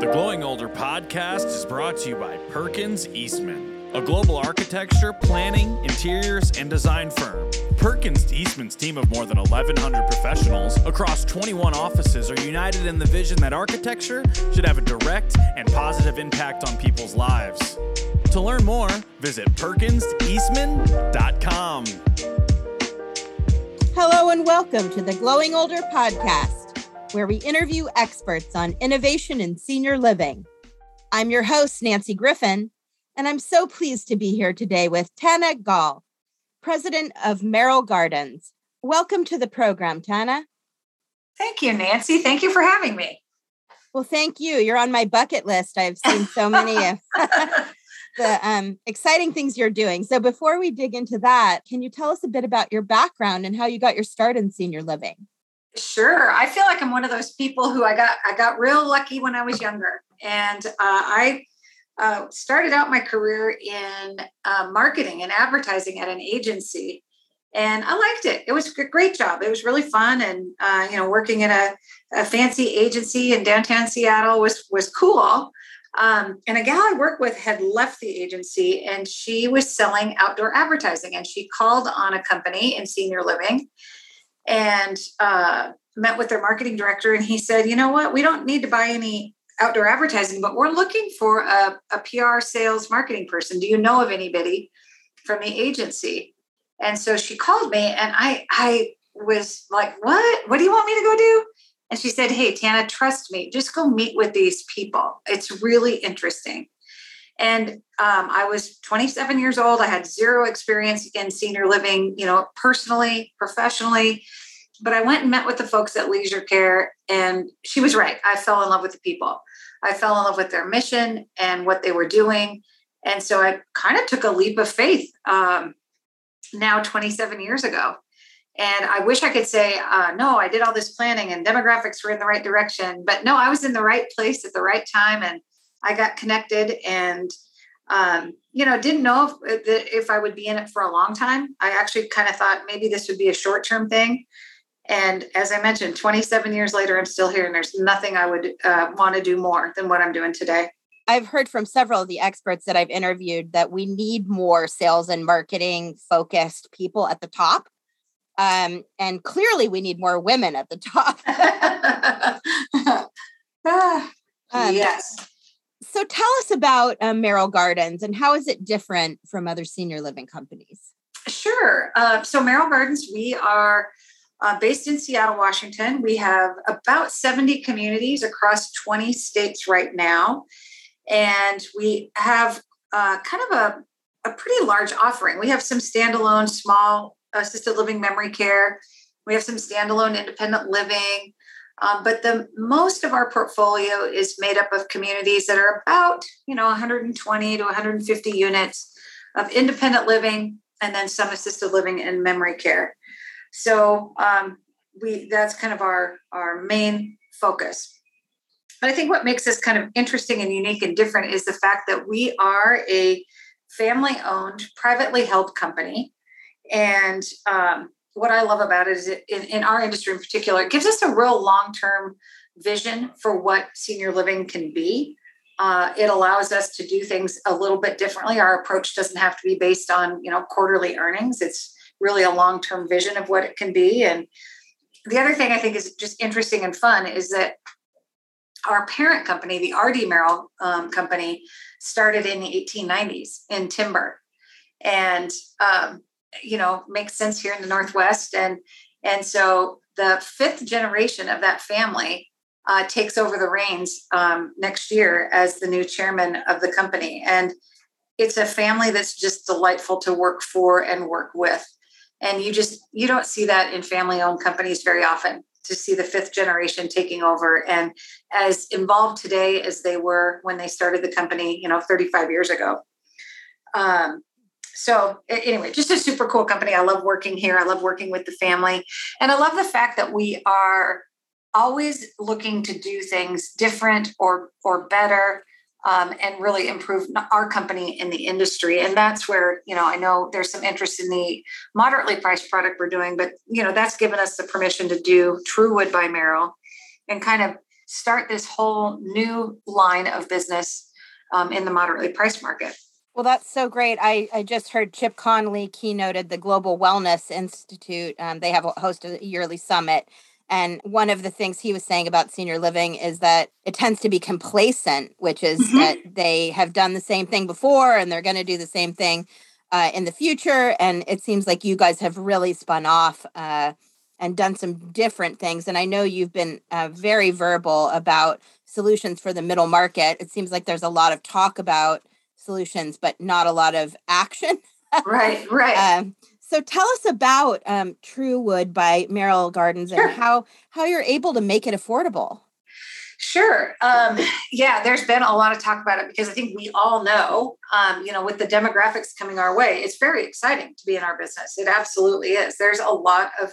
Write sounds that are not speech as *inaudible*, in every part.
The Glowing Older podcast is brought to you by Perkins Eastman, a global architecture, planning, interiors, and design firm. Perkins Eastman's team of more than 1,100 professionals across 21 offices are united in the vision that architecture should have a direct and positive impact on people's lives. To learn more, visit perkinseastman.com. Hello and welcome to the Glowing Older podcast where we interview experts on innovation in senior living. I'm your host, Nancy Griffin, and I'm so pleased to be here today with Tana Gall, president of Merrill Gardens. Welcome to the program, Tana. Thank you, Nancy. Thank you for having me. Well, thank you. You're on my bucket list. I've seen so many of *laughs* *laughs* the um, exciting things you're doing. So, before we dig into that, can you tell us a bit about your background and how you got your start in senior living? Sure. I feel like I'm one of those people who I got I got real lucky when I was younger, and uh, I uh, started out my career in uh, marketing and advertising at an agency, and I liked it. It was a great job. It was really fun, and uh, you know, working in a, a, fancy agency in downtown Seattle was was cool. Um, and a gal I worked with had left the agency, and she was selling outdoor advertising, and she called on a company in senior living and uh, met with their marketing director. And he said, you know what? We don't need to buy any outdoor advertising, but we're looking for a, a PR sales marketing person. Do you know of anybody from the agency? And so she called me and I I was like, what? What do you want me to go do? And she said, Hey, Tana, trust me, just go meet with these people. It's really interesting. And um, I was 27 years old. I had zero experience in senior living, you know, personally, professionally. But I went and met with the folks at Leisure Care, and she was right. I fell in love with the people. I fell in love with their mission and what they were doing. And so I kind of took a leap of faith um, now 27 years ago. And I wish I could say, uh, no, I did all this planning and demographics were in the right direction. But no, I was in the right place at the right time. And I got connected and um, you know didn't know if, if I would be in it for a long time. I actually kind of thought maybe this would be a short term thing. And as I mentioned, 27 years later, I'm still here, and there's nothing I would uh, want to do more than what I'm doing today. I've heard from several of the experts that I've interviewed that we need more sales and marketing focused people at the top. Um, and clearly, we need more women at the top. *laughs* *laughs* ah, um, yes so tell us about um, Merrill Gardens and how is it different from other senior living companies? Sure. Uh, so Merrill Gardens, we are uh, based in Seattle, Washington. We have about 70 communities across 20 states right now. And we have uh, kind of a, a pretty large offering. We have some standalone small assisted living memory care. We have some standalone independent living. Um, but the most of our portfolio is made up of communities that are about, you know, 120 to 150 units of independent living, and then some assisted living and memory care. So um, we that's kind of our our main focus. But I think what makes us kind of interesting and unique and different is the fact that we are a family-owned, privately held company, and um, what I love about it is it, in, in our industry in particular, it gives us a real long term vision for what senior living can be. Uh, it allows us to do things a little bit differently. Our approach doesn't have to be based on you know quarterly earnings. It's really a long term vision of what it can be. And the other thing I think is just interesting and fun is that our parent company, the RD Merrill um, company, started in the 1890s in timber, and um, you know makes sense here in the northwest. And and so the fifth generation of that family uh, takes over the reins um, next year as the new chairman of the company. And it's a family that's just delightful to work for and work with. And you just you don't see that in family owned companies very often to see the fifth generation taking over. And as involved today as they were when they started the company you know 35 years ago. Um, so anyway just a super cool company. I love working here. I love working with the family. And i love the fact that we are always looking to do things different or or better um, and really improve our company in the industry. And that's where you know i know there's some interest in the moderately priced product we're doing but you know that's given us the permission to do truewood by merrill and kind of start this whole new line of business um, in the moderately priced market. Well, that's so great. I, I just heard Chip Conley keynoted the Global Wellness Institute. Um, they have a host a yearly summit. And one of the things he was saying about senior living is that it tends to be complacent, which is mm-hmm. that they have done the same thing before and they're going to do the same thing uh, in the future. And it seems like you guys have really spun off uh, and done some different things. And I know you've been uh, very verbal about solutions for the middle market. It seems like there's a lot of talk about solutions, but not a lot of action. right, *laughs* right. Um, so tell us about um, Truewood by Merrill Gardens sure. and how how you're able to make it affordable. Sure. Um, yeah, there's been a lot of talk about it because I think we all know, um, you know, with the demographics coming our way, it's very exciting to be in our business. It absolutely is. There's a lot of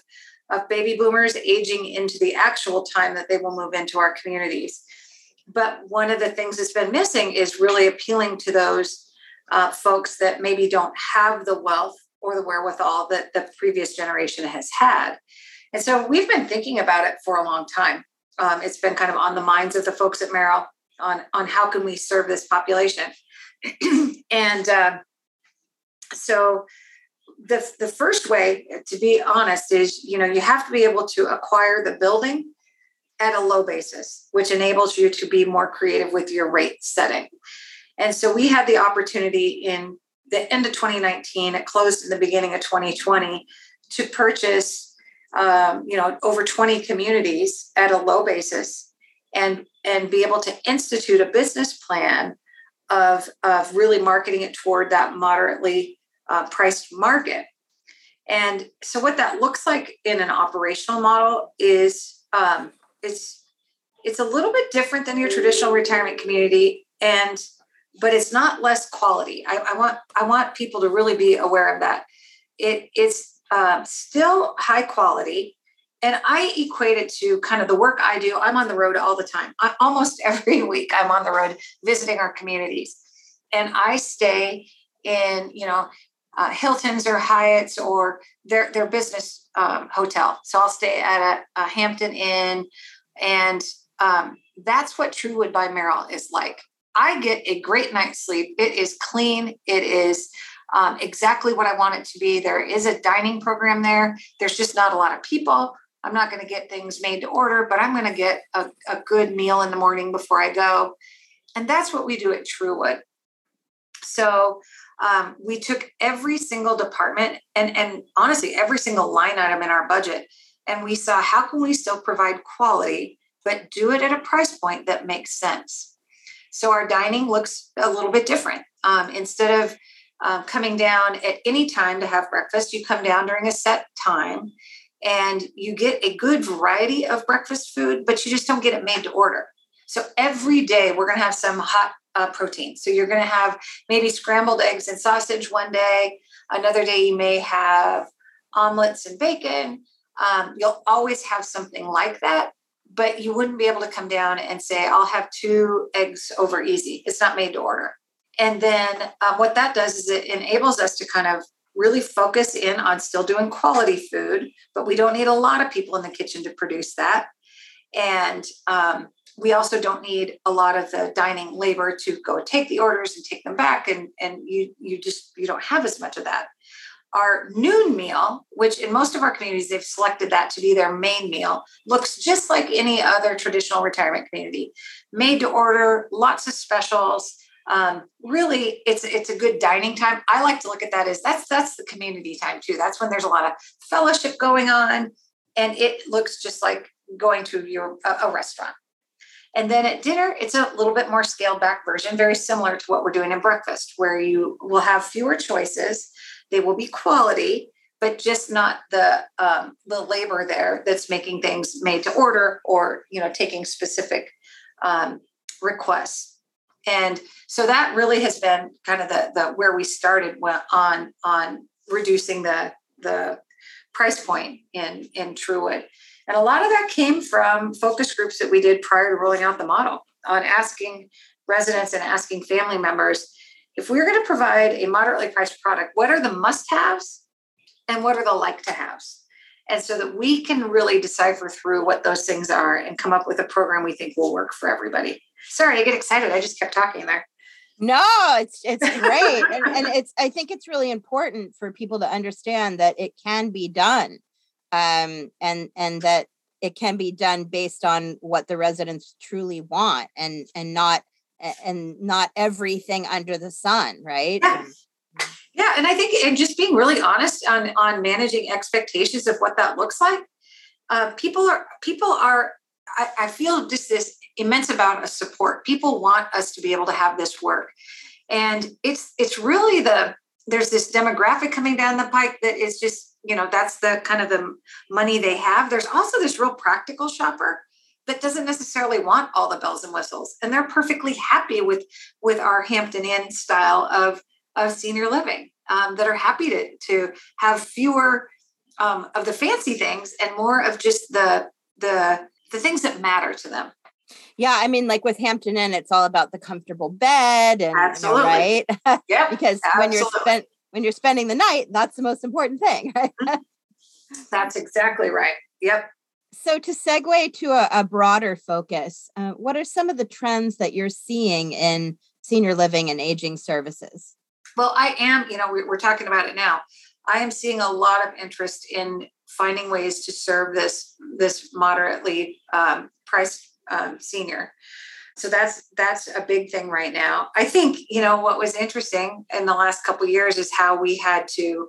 of baby boomers aging into the actual time that they will move into our communities. But one of the things that's been missing is really appealing to those uh, folks that maybe don't have the wealth or the wherewithal that the previous generation has had. And so we've been thinking about it for a long time. Um, it's been kind of on the minds of the folks at Merrill on, on how can we serve this population. *clears throat* and uh, so the, the first way to be honest is you know you have to be able to acquire the building at a low basis which enables you to be more creative with your rate setting and so we had the opportunity in the end of 2019 it closed in the beginning of 2020 to purchase um, you know over 20 communities at a low basis and and be able to institute a business plan of of really marketing it toward that moderately uh, priced market. And so, what that looks like in an operational model is um, it's it's a little bit different than your traditional retirement community, and but it's not less quality. I, I want I want people to really be aware of that. It it's um, still high quality, and I equate it to kind of the work I do. I'm on the road all the time. I, almost *laughs* every week, I'm on the road visiting our communities, and I stay in you know uh, Hilton's or Hyatt's or their their business um, hotel. So I'll stay at a, a Hampton Inn, and um, that's what Truewood by Merrill is like. I get a great night's sleep. It is clean. It is um, exactly what I want it to be. There is a dining program there. There's just not a lot of people. I'm not going to get things made to order, but I'm going to get a, a good meal in the morning before I go. And that's what we do at Truewood. So um, we took every single department and and honestly every single line item in our budget and we saw how can we still provide quality but do it at a price point that makes sense. So our dining looks a little bit different. Um, instead of uh, coming down at any time to have breakfast you come down during a set time and you get a good variety of breakfast food but you just don't get it made to order. So every day we're going to have some hot uh, protein. So you're going to have maybe scrambled eggs and sausage one day. Another day you may have omelets and bacon. Um, you'll always have something like that, but you wouldn't be able to come down and say, I'll have two eggs over easy. It's not made to order. And then um, what that does is it enables us to kind of really focus in on still doing quality food, but we don't need a lot of people in the kitchen to produce that. And um, we also don't need a lot of the dining labor to go take the orders and take them back and and you you just you don't have as much of that. Our noon meal which in most of our communities they've selected that to be their main meal looks just like any other traditional retirement community. Made to order lots of specials um, really it's it's a good dining time. I like to look at that as that's that's the community time too. That's when there's a lot of fellowship going on and it looks just like going to your a, a restaurant and then at dinner, it's a little bit more scaled back version, very similar to what we're doing in breakfast, where you will have fewer choices. They will be quality, but just not the um, the labor there that's making things made to order or you know taking specific um, requests. And so that really has been kind of the the where we started on on reducing the the price point in in Truewood. And a lot of that came from focus groups that we did prior to rolling out the model on asking residents and asking family members if we are going to provide a moderately priced product, what are the must haves and what are the like to haves? and so that we can really decipher through what those things are and come up with a program we think will work for everybody. Sorry, I get excited. I just kept talking there. No, it's it's great, and, and it's I think it's really important for people to understand that it can be done, um, and and that it can be done based on what the residents truly want, and and not and not everything under the sun, right? Yeah. Yeah, and I think and just being really honest on on managing expectations of what that looks like. Uh, people are people are. I, I feel just this immense amount of support. People want us to be able to have this work, and it's it's really the there's this demographic coming down the pike that is just you know that's the kind of the money they have. There's also this real practical shopper that doesn't necessarily want all the bells and whistles, and they're perfectly happy with with our Hampton Inn style of of senior living um, that are happy to, to have fewer um, of the fancy things and more of just the the the things that matter to them. Yeah, I mean, like with Hampton Inn, it's all about the comfortable bed, and absolutely, you know, right? *laughs* Yeah, because absolutely. when you're spent when you're spending the night, that's the most important thing. *laughs* Right? Mm-hmm. that's exactly right. Yep. So to segue to a, a broader focus, uh, what are some of the trends that you're seeing in senior living and aging services? Well, I am, you know, we're talking about it now. I am seeing a lot of interest in finding ways to serve this this moderately um, priced um, senior. So that's that's a big thing right now. I think you know what was interesting in the last couple years is how we had to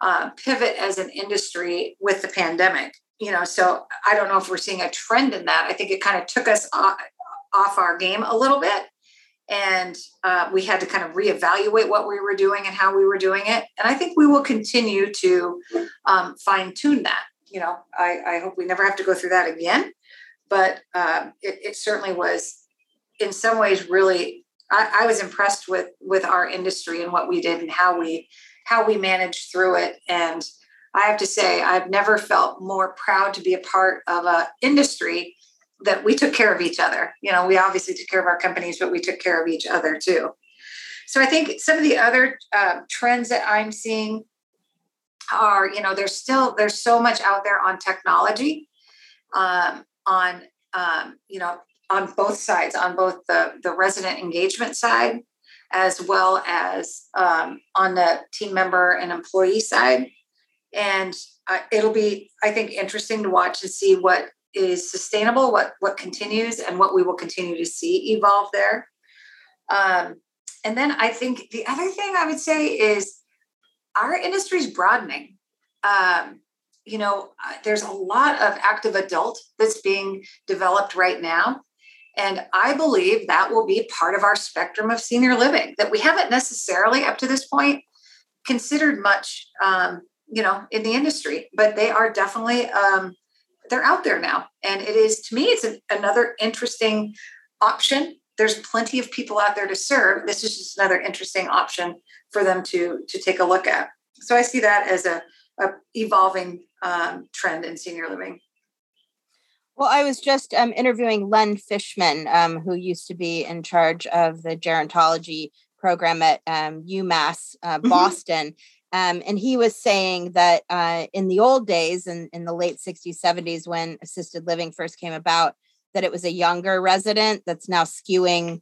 uh, pivot as an industry with the pandemic. You know, so I don't know if we're seeing a trend in that. I think it kind of took us off, off our game a little bit and uh, we had to kind of reevaluate what we were doing and how we were doing it and i think we will continue to um, fine tune that you know I, I, hope we never have to go through that again but um, it, it, certainly was in some ways really I, I, was impressed with with our industry and what we did and how we how we managed through it and i have to say i've never felt more proud to be a part of an industry that we took care of each other. You know, we obviously took care of our companies, but we took care of each other too. So I think some of the other uh, trends that I'm seeing are, you know, there's still there's so much out there on technology, um, on um, you know, on both sides, on both the the resident engagement side as well as um, on the team member and employee side. And uh, it'll be, I think, interesting to watch and see what is sustainable, what what continues, and what we will continue to see evolve there. Um, and then I think the other thing I would say is our industry is broadening. Um, you know, uh, there's a lot of active adult that's being developed right now. And I believe that will be part of our spectrum of senior living that we haven't necessarily up to this point considered much, um, you know, in the industry, but they are definitely um, they're out there now. And it is to me it's another interesting option. There's plenty of people out there to serve. This is just another interesting option for them to to take a look at. So i see that as a, a evolving um, trend in senior living well, I was just um, interviewing Len Fishman, um, who used to be in charge of the gerontology program at um, UMass uh, mm-hmm. Boston. Um, and he was saying that uh, in the old days, in, in the late 60s, 70s, when assisted living first came about, that it was a younger resident that's now skewing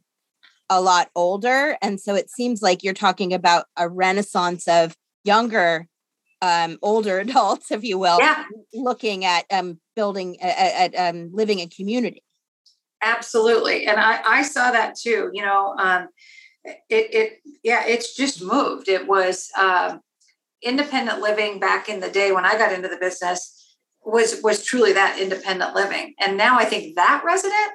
a lot older. And so it seems like you're talking about a renaissance of younger, um, older *laughs* adults, if you will, yeah. looking at um, building, at, at um, living in community. Absolutely. And I, I saw that too. You know, um, it, it, yeah, it's just moved. It was, um, independent living back in the day when I got into the business was was truly that independent living. And now I think that resident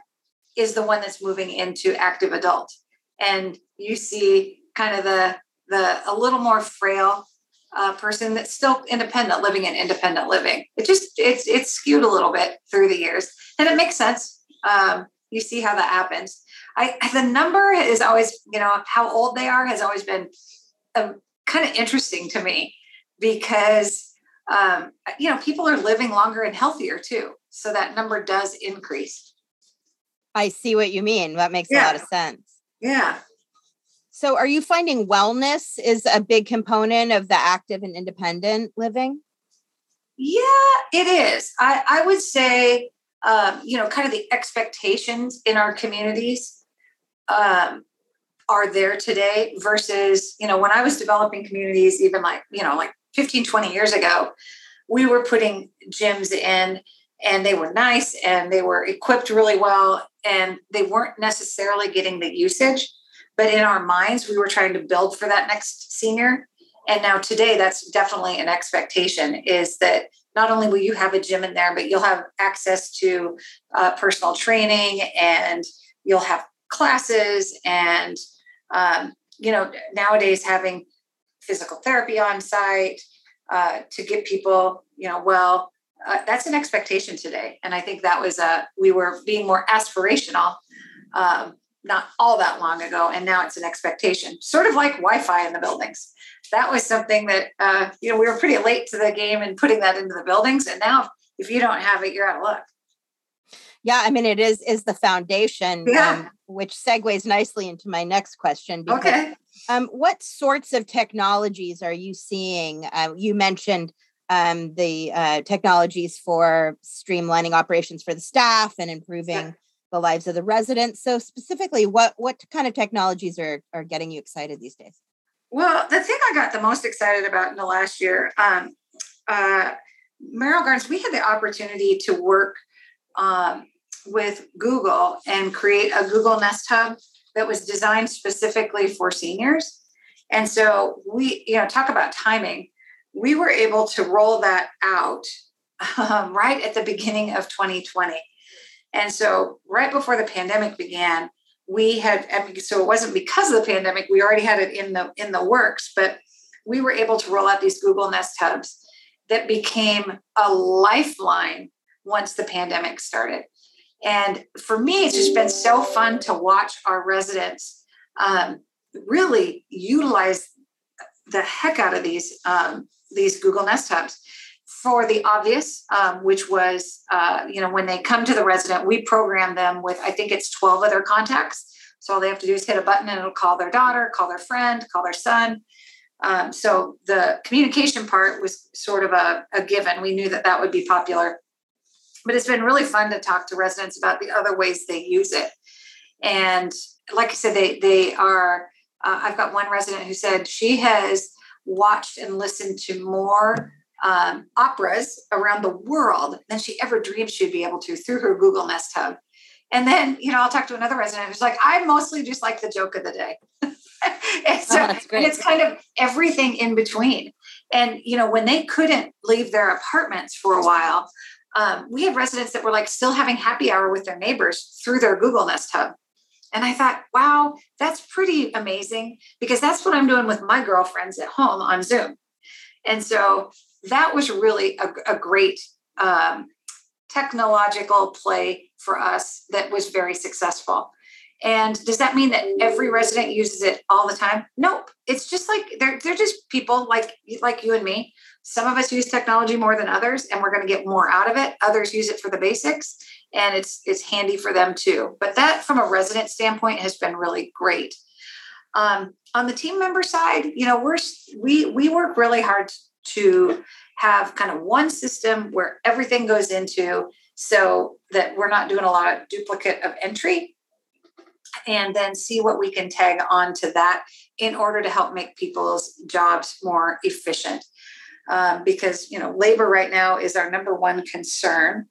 is the one that's moving into active adult. And you see kind of the the a little more frail uh, person that's still independent living in independent living. It just it's it's skewed a little bit through the years, and it makes sense. Um, you see how that happens. I the number is always you know how old they are has always been um, kind of interesting to me because um, you know people are living longer and healthier too so that number does increase i see what you mean that makes yeah. a lot of sense yeah so are you finding wellness is a big component of the active and independent living Yeah, it is. I, I would say, um, you know, kind of the expectations in our communities um, are there today versus, you know, when I was developing communities, even like, you know, like 15, 20 years ago, we were putting gyms in and they were nice and they were equipped really well and they weren't necessarily getting the usage but in our minds we were trying to build for that next senior. And now today that's definitely an expectation is that not only will you have a gym in there but you'll have access to uh, personal training and you'll have classes and um, you know nowadays having physical therapy on site uh, to get people you know well uh, that's an expectation today. And i think that was a we were being more aspirational um, not all that long ago and now it's an expectation. Sort of like wi-fi in the buildings. That was something that uh, you know we were pretty late to the game in putting that into the buildings and now if you don't have it you're out of luck. Yeah i mean it is is the foundation yeah. um, which segues nicely into my next question because, okay. um, what sorts of technologies are you seeing? Uh, you mentioned um, the uh, technologies for streamlining operations for the staff and improving. The lives of the residents. So specifically, what what kind of technologies are are getting you excited these days? Well, the thing I got the most excited about in the last year, um, uh, Merrill Gardens, we had the opportunity to work um, with Google and create a Google Nest Hub that was designed specifically for seniors. And so we, you know, talk about timing we were able to roll that out *laughs* um, right at the beginning of 2020. And so, right before the pandemic began, we had so it wasn't because of the pandemic. We already had it in the in the works, but we were able to roll out these Google Nest hubs that became a lifeline once the pandemic started. And for me, it's just been so fun to watch our residents um, really utilize the heck out of these um, these Google Nest Hubs for the obvious, um, which was, uh, you know, when they come to the resident, we program them with, I think it's 12 other contacts. So all they have to do is hit a button and it'll call their daughter, call their friend, call their son. Um, so the communication part was sort of a, a given. We knew that that would be popular. But it's been really fun to talk to residents about the other ways they use it. And like I said, they they are. Uh, I've got one resident who said she has watched and listened to more um, operas around the world than she ever dreamed she'd be able to through her Google Nest Hub. And then, you know, I'll talk to another resident who's like, I mostly just like the joke of the day. *laughs* and so oh, and it's kind of everything in between. And, you know, when they couldn't leave their apartments for a while, um, we had residents that were like still having happy hour with their neighbors through their Google Nest Hub. And I thought, wow, that's pretty amazing because that's what I'm doing with my girlfriends at home on Zoom. And so that was really a, a great um, technological play for us that was very successful. And does that mean that every resident uses it all the time? Nope. It's just like they're they're just people like like you and me. Some of us use technology more than others, and we're going to get more out of it. Others use it for the basics, and it's it's handy for them too. But that, from a resident standpoint, has been really great. Um, on the team member side, you know, we're we we work really hard to have kind of one system where everything goes into, so that we're not doing a lot of duplicate of entry, and then see what we can tag onto that in order to help make people's jobs more efficient. Um, because you know, labor right now is our number one concern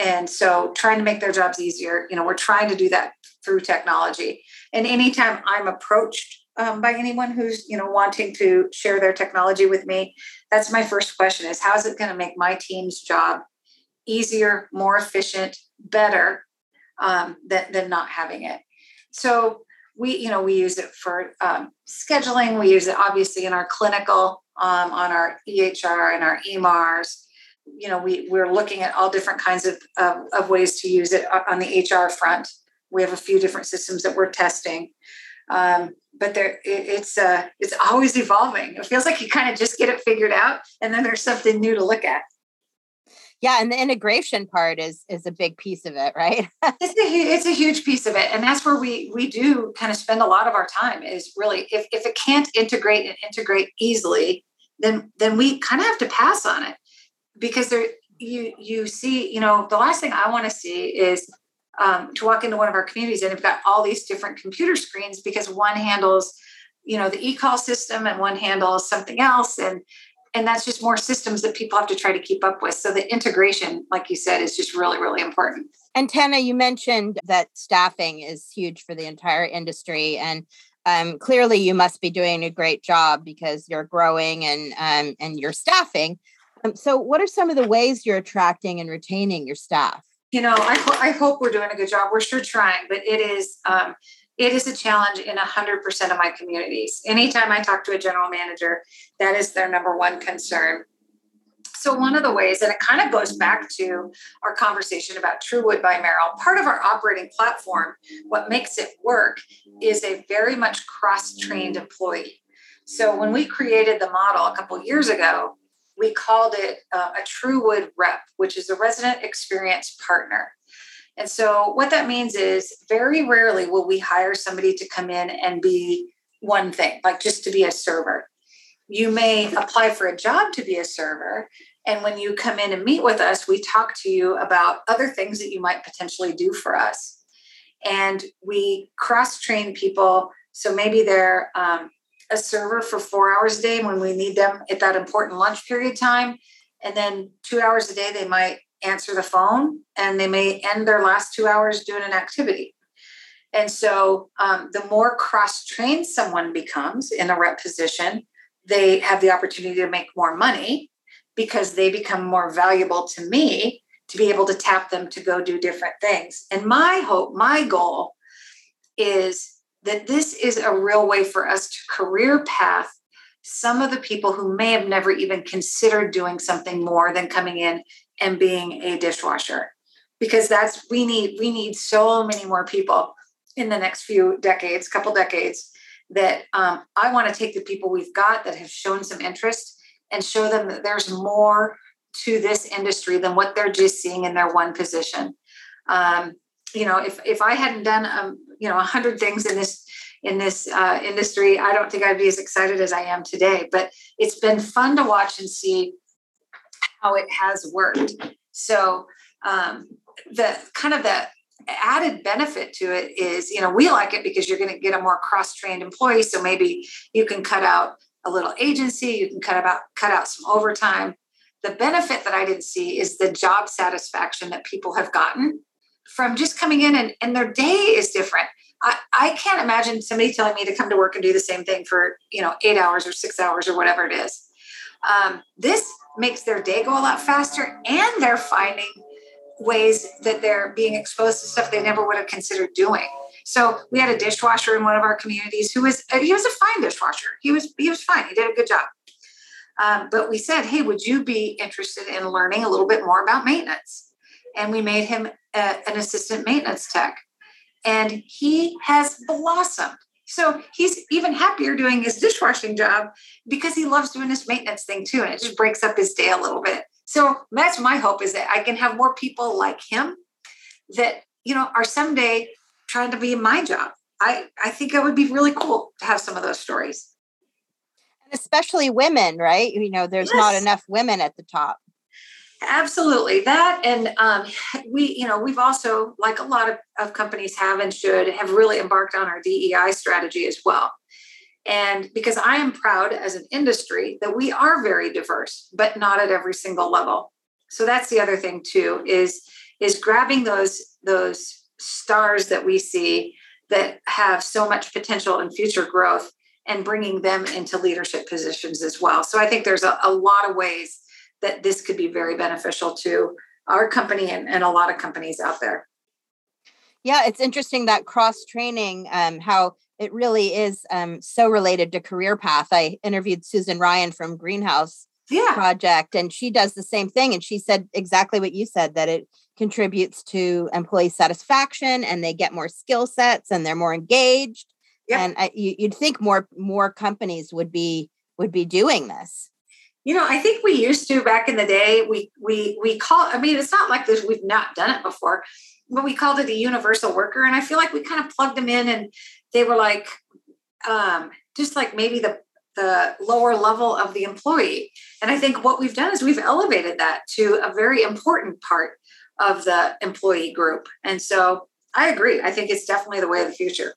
and so trying to make their jobs easier, you know, we're trying to do that through technology. And anytime I'm approached um, by anyone who's, you know, wanting to share their technology with me, that's my first question is how is it going to make my team's job easier, more efficient, better um, than, than not having it? So we, you know, we use it for um, scheduling. We use it obviously in our clinical, um, on our EHR and our EMARs you know, we, we're looking at all different kinds of, of, of ways to use it on the HR front. We have a few different systems that we're testing. Um, but there it, it's uh, it's always evolving. It feels like you kind of just get it figured out, and then there's something new to look at. Yeah, and the integration part is is a big piece of it, right? *laughs* it's a it's a huge piece of it, and that's where we we do kind of spend a lot of our time. Is really if if it can't integrate and integrate easily, then then we kind of have to pass on it because there you you see, you know, the last thing I want to see is um, to walk into one of our communities and we've got all these different computer screens because one handles, you know, the e-call system and one handles something else. And and that's just more systems that people have to try to keep up with. So the integration, like you said, is just really, really important. And Tana, you mentioned that staffing is huge for the entire industry. And um, clearly you must be doing a great job because you're growing and um, and you're staffing. Um, so what are some of the ways you're attracting and retaining your staff? You know, I, ho- I hope we're doing a good job. We're sure trying, but it is um, it is a challenge in 100% of my communities. Anytime I talk to a general manager, that is their number one concern. So, one of the ways, and it kind of goes back to our conversation about Truewood by Merrill, part of our operating platform, what makes it work is a very much cross trained employee. So, when we created the model a couple years ago, we called it uh, a Truewood rep, which is a resident experience partner. And so, what that means is very rarely will we hire somebody to come in and be one thing, like just to be a server. You may apply for a job to be a server, and when you come in and meet with us, we talk to you about other things that you might potentially do for us. And we cross train people. So maybe they're um, a server for four hours a day when we need them at that important lunch period time. And then two hours a day, they might answer the phone and they may end their last two hours doing an activity. And so um, the more cross trained someone becomes in a rep position, they have the opportunity to make more money because they become more valuable to me to be able to tap them to go do different things. And my hope, my goal is that this is a real way for us to career path some of the people who may have never even considered doing something more than coming in and being a dishwasher because that's we need we need so many more people in the next few decades couple decades that um, i want to take the people we've got that have shown some interest and show them that there's more to this industry than what they're just seeing in their one position. Um, you know, if if I hadn't done um, you know a hundred things in this in this uh, industry, I don't think I'd be as excited as I am today. But it's been fun to watch and see how it has worked. So um, the kind of the added benefit to it is, you know, we like it because you're going to get a more cross-trained employee. So maybe you can cut out a little agency, you can cut about cut out some overtime. The benefit that I didn't see is the job satisfaction that people have gotten from just coming in and, and their day is different. I, I can't imagine somebody telling me to come to work and do the same thing for you know eight hours or six hours or whatever it is. Um, this makes their day go a lot faster and they're finding ways that they're being exposed to stuff they never would have considered doing. So we had a dishwasher in one of our communities who was he was a fine dishwasher. He was he was fine. He did a good job. Um, but we said, hey, would you be interested in learning a little bit more about maintenance? And we made him a, an assistant maintenance tech, and he has blossomed. So he's even happier doing his dishwashing job because he loves doing this maintenance thing too, and it just breaks up his day a little bit. So that's my hope is that I can have more people like him that you know are someday trying to be in my job. I, I think it would be really cool to have some of those stories. And especially women, right? You know, there's yes. not enough women at the top. Absolutely. That and um, we, you know, we've also, like a lot of, of companies have and should, have really embarked on our DEI strategy as well. And because I am proud as an industry that we are very diverse, but not at every single level. So that's the other thing too, is is grabbing those those stars that we see that have so much potential and future growth and bringing them into leadership positions as well. So I think there's a, a lot of ways that this could be very beneficial to our company and, and a lot of companies out there. Yeah, it's interesting that cross training, um, how it really is um, so related to career path. I interviewed Susan Ryan from Greenhouse yeah. Project, and she does the same thing. And she said exactly what you said that it contributes to employee satisfaction and they get more skill sets and they're more engaged yep. and I, you, you'd think more more companies would be would be doing this you know i think we used to back in the day we we we call i mean it's not like this we've not done it before but we called it a universal worker and i feel like we kind of plugged them in and they were like um just like maybe the the lower level of the employee. And I think what we've done is we've elevated that to a very important part of the employee group. And so I agree. I think it's definitely the way of the future.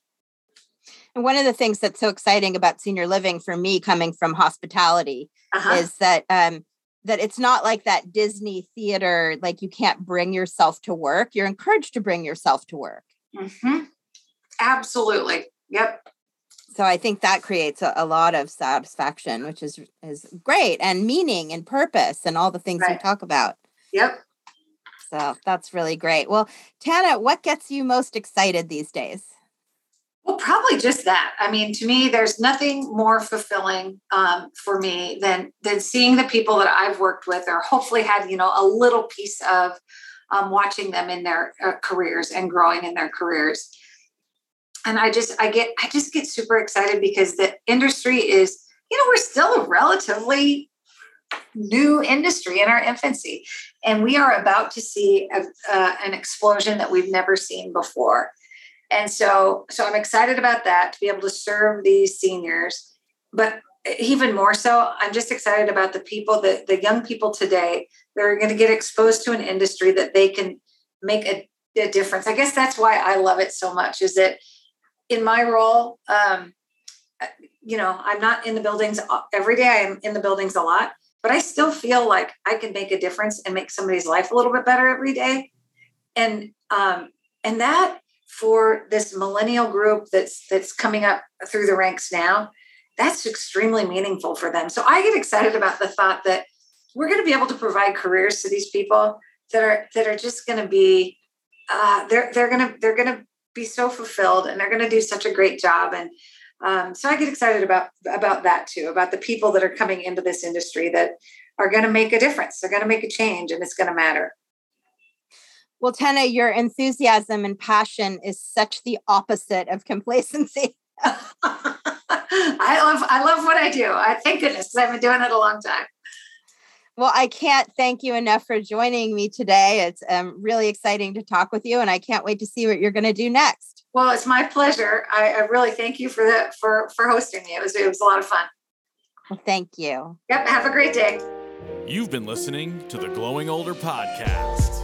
And one of the things that's so exciting about senior living for me coming from hospitality uh-huh. is that um, that it's not like that Disney theater, like you can't bring yourself to work. You're encouraged to bring yourself to work. Mm-hmm. Absolutely. Yep. So I think that creates a, a, lot of satisfaction, which is is great, and meaning and purpose and all the things right. we talk about. Yep. So that's really great. Well, Tana, what gets you most excited these days? Well, probably just that. I mean, to me, there's nothing more fulfilling um, for me than than seeing the people that I've worked with, or hopefully had you know a little piece of um, watching them in their uh, careers and growing in their careers. And I just, I get, I just get super excited because the industry is, you know, we're still a relatively new industry in our infancy, and we are about to see a, uh, an explosion that we've never seen before and so so i'm excited about that to be able to serve these seniors. But even more so i'm just excited about the people that the young people today that are going to get exposed to an industry that they can make a, a, difference. I guess that's why i love it so much is that in my role um, you know i'm not in the buildings every day i'm in the buildings a lot but i still feel like i can make a difference and make somebody's life a little bit better every day. And um, and that for this millennial group that's that's coming up through the ranks now that's extremely meaningful for them. So i get excited about the thought that we're going to be able to provide careers to these people that are that are just going to be uh, they're they're going to they're going to be so fulfilled and they're going to do such a great job. And um, so i get excited about about that too about the people that are coming into this industry that are going to make a difference. They're going to make a change and it's going to matter well, Tana, your enthusiasm and passion is such the opposite of complacency. *laughs* I love I love what I do. I thank goodness I've been doing it a long time. Well, I can't thank you enough for joining me today. It's um, really exciting to talk with you, and I can't wait to see what you're going to do next. Well, it's my pleasure. I, I really thank you for the for for hosting me. It was it was a lot of fun. Well, thank you. Yep. Have a great day. You've been listening to the Glowing Older podcast.